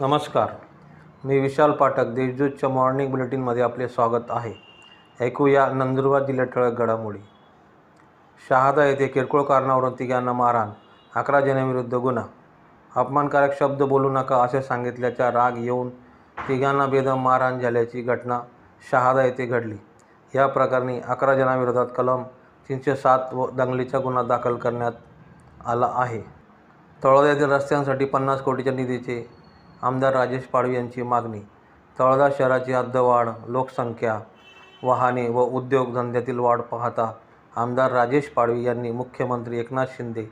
नमस्कार. मी विशाल पाठक देशदूतच्या मॉर्निंग बुलेटिनमध्ये आपले स्वागत आहे. ऐकूया नंदुरबार जिल्ह्यात ठळक घडामोडी. शहादा येथे किरकोळ कारणावरून तिघांना मारहाण अकरा जणांविरुद्ध गुन्हा. अपमानकारक शब्द बोलू नका असे सांगितल्याचा राग येऊन तिघांना बेदम मारहाण झाल्याची घटना शहादा येथे घडली. या प्रकरणी अकरा जणांविरोधात कलम तीनशे सात व दंगलीचा गुन्हा दाखल करण्यात आला आहे. तळोदा येथील रस्त्यांसाठी पन्नास कोटीच्या निधीचे आमदार राजेश पाडवी यांची मागणी. तळोदा शहराची हद्दवाढ लोकसंख्या वाहने व उद्योगधंद्यातील वाढ पाहता आमदार राजेश पाडवी यांनी मुख्यमंत्री एकनाथ शिंदे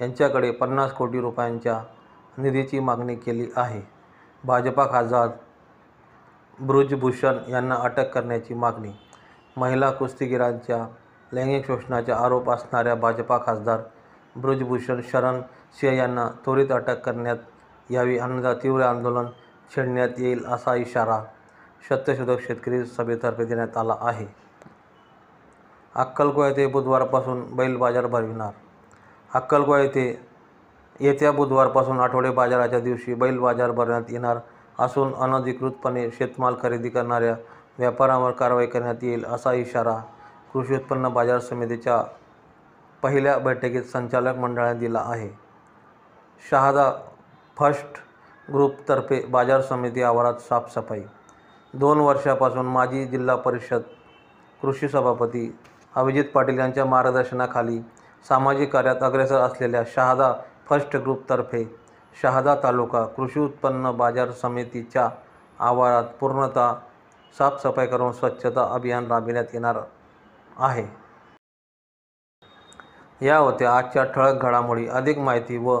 यांच्याकडे पन्नास कोटी रुपयांच्या निधीची मागणी केली आहे. भाजपा खासदार ब्रुजभूषण यांना अटक करण्याची मागणी. महिला कुस्तीगिरांच्या लैंगिक शोषणाचा आरोप असणाऱ्या भाजपा खासदार ब्रुजभूषण शरण सिंह यांना त्वरित अटक करण्यात यावी अन्नदा तीव्र आंदोलन छेडण्यात येईल असा इशारा सत्यशोधक शेतकरी सभेतर्फे देण्यात आला आहे. अक्कलकोवा येथे बुधवारपासून बैल बाजार भरविणार. अक्कलकोवा येथे येत्या बुधवारपासून आठवडे बाजाराच्या दिवशी बैल बाजार भरण्यात येणार असून अनधिकृतपणे शेतमाल खरेदी करणाऱ्या व्यापाऱ्यांवर कारवाई करण्यात येईल असा इशारा कृषी उत्पन्न बाजार समितीच्या पहिल्या बैठकीत संचालक मंडळाने दिला आहे. शहादा फर्स्ट ग्रुपतर्फे बाजार समिती आवारात साफसफाई. दोन वर्षापासून माजी जिल्हा परिषद कृषी सभापती अभिजित पाटील यांच्या मार्गदर्शनाखाली सामाजिक कार्यात अग्रेसर असलेल्या शहादा फर्स्ट ग्रुपतर्फे शहादा तालुका कृषी उत्पन्न बाजार समितीच्या आवारात पूर्णतः साफसफाई करून स्वच्छता अभियान राबविण्यात येणार आहे. या होत्या आजच्या ठळक घडामोडी. अधिक माहिती व